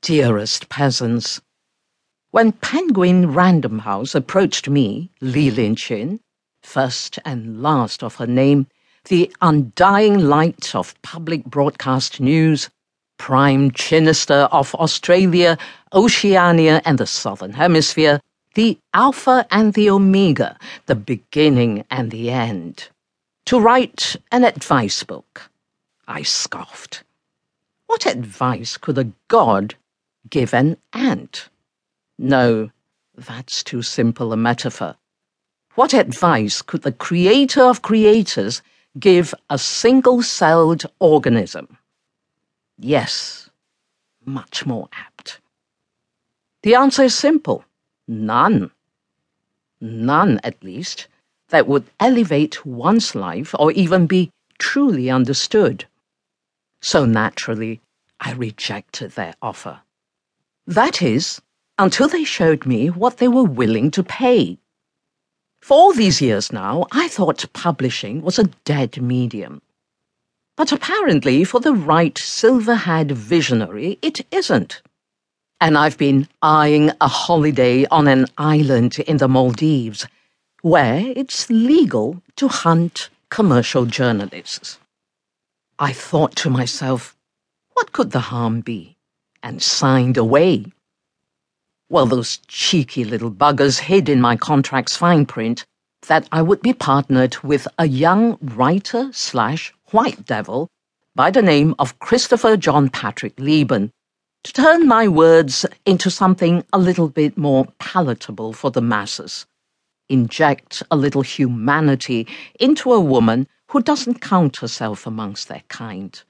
Dearest peasants, when Penguin Random House approached me, Lee Lin Chin, first and last of her name, the undying light of public broadcast news, Prime Chinister of Australia, Oceania, and the Southern Hemisphere, the Alpha and the Omega, the beginning and the end. To write an advice book. I scoffed. What advice could a god give an ant? No, that's too simple a metaphor. What advice could the creator of creators give a single celled organism? Yes, much more apt. The answer is simple none. None, at least, that would elevate one's life or even be truly understood. So naturally, I rejected their offer. That is, until they showed me what they were willing to pay. For all these years now, I thought publishing was a dead medium. But apparently, for the right silver haired visionary, it isn't. And I've been eyeing a holiday on an island in the Maldives where it's legal to hunt commercial journalists. I thought to myself, what could the harm be? And signed away. Well, those cheeky little buggers hid in my contract's fine print that I would be partnered with a young writer slash white devil by the name of Christopher John Patrick Leben to turn my words into something a little bit more palatable for the masses. Inject a little humanity into a woman who doesn't count herself amongst their kind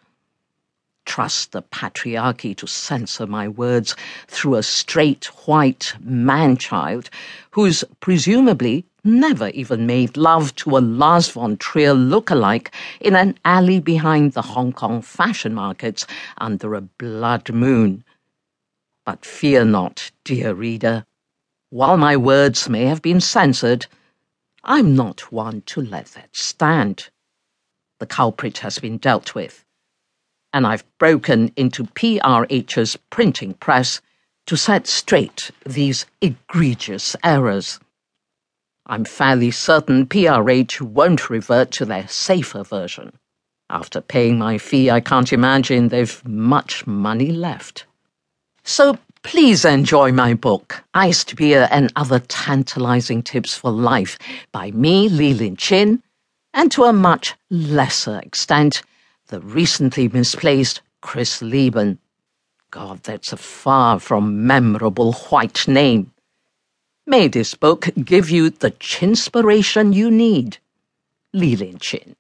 trust the patriarchy to censor my words through a straight white man child who's presumably never even made love to a Lars von Trier look-alike in an alley behind the Hong Kong fashion markets under a blood moon. But fear not, dear reader. While my words may have been censored, I'm not one to let that stand. The culprit has been dealt with and I've broken into PRH's printing press to set straight these egregious errors. I'm fairly certain PRH won't revert to their safer version. After paying my fee, I can't imagine they've much money left. So please enjoy my book, Iced Beer and Other Tantalizing Tips for Life, by me, Lee Lin Chin, and to a much lesser extent, the recently misplaced Chris Leben. God, that's a far from memorable white name. May this book give you the chinspiration you need. Lee Lin Chin.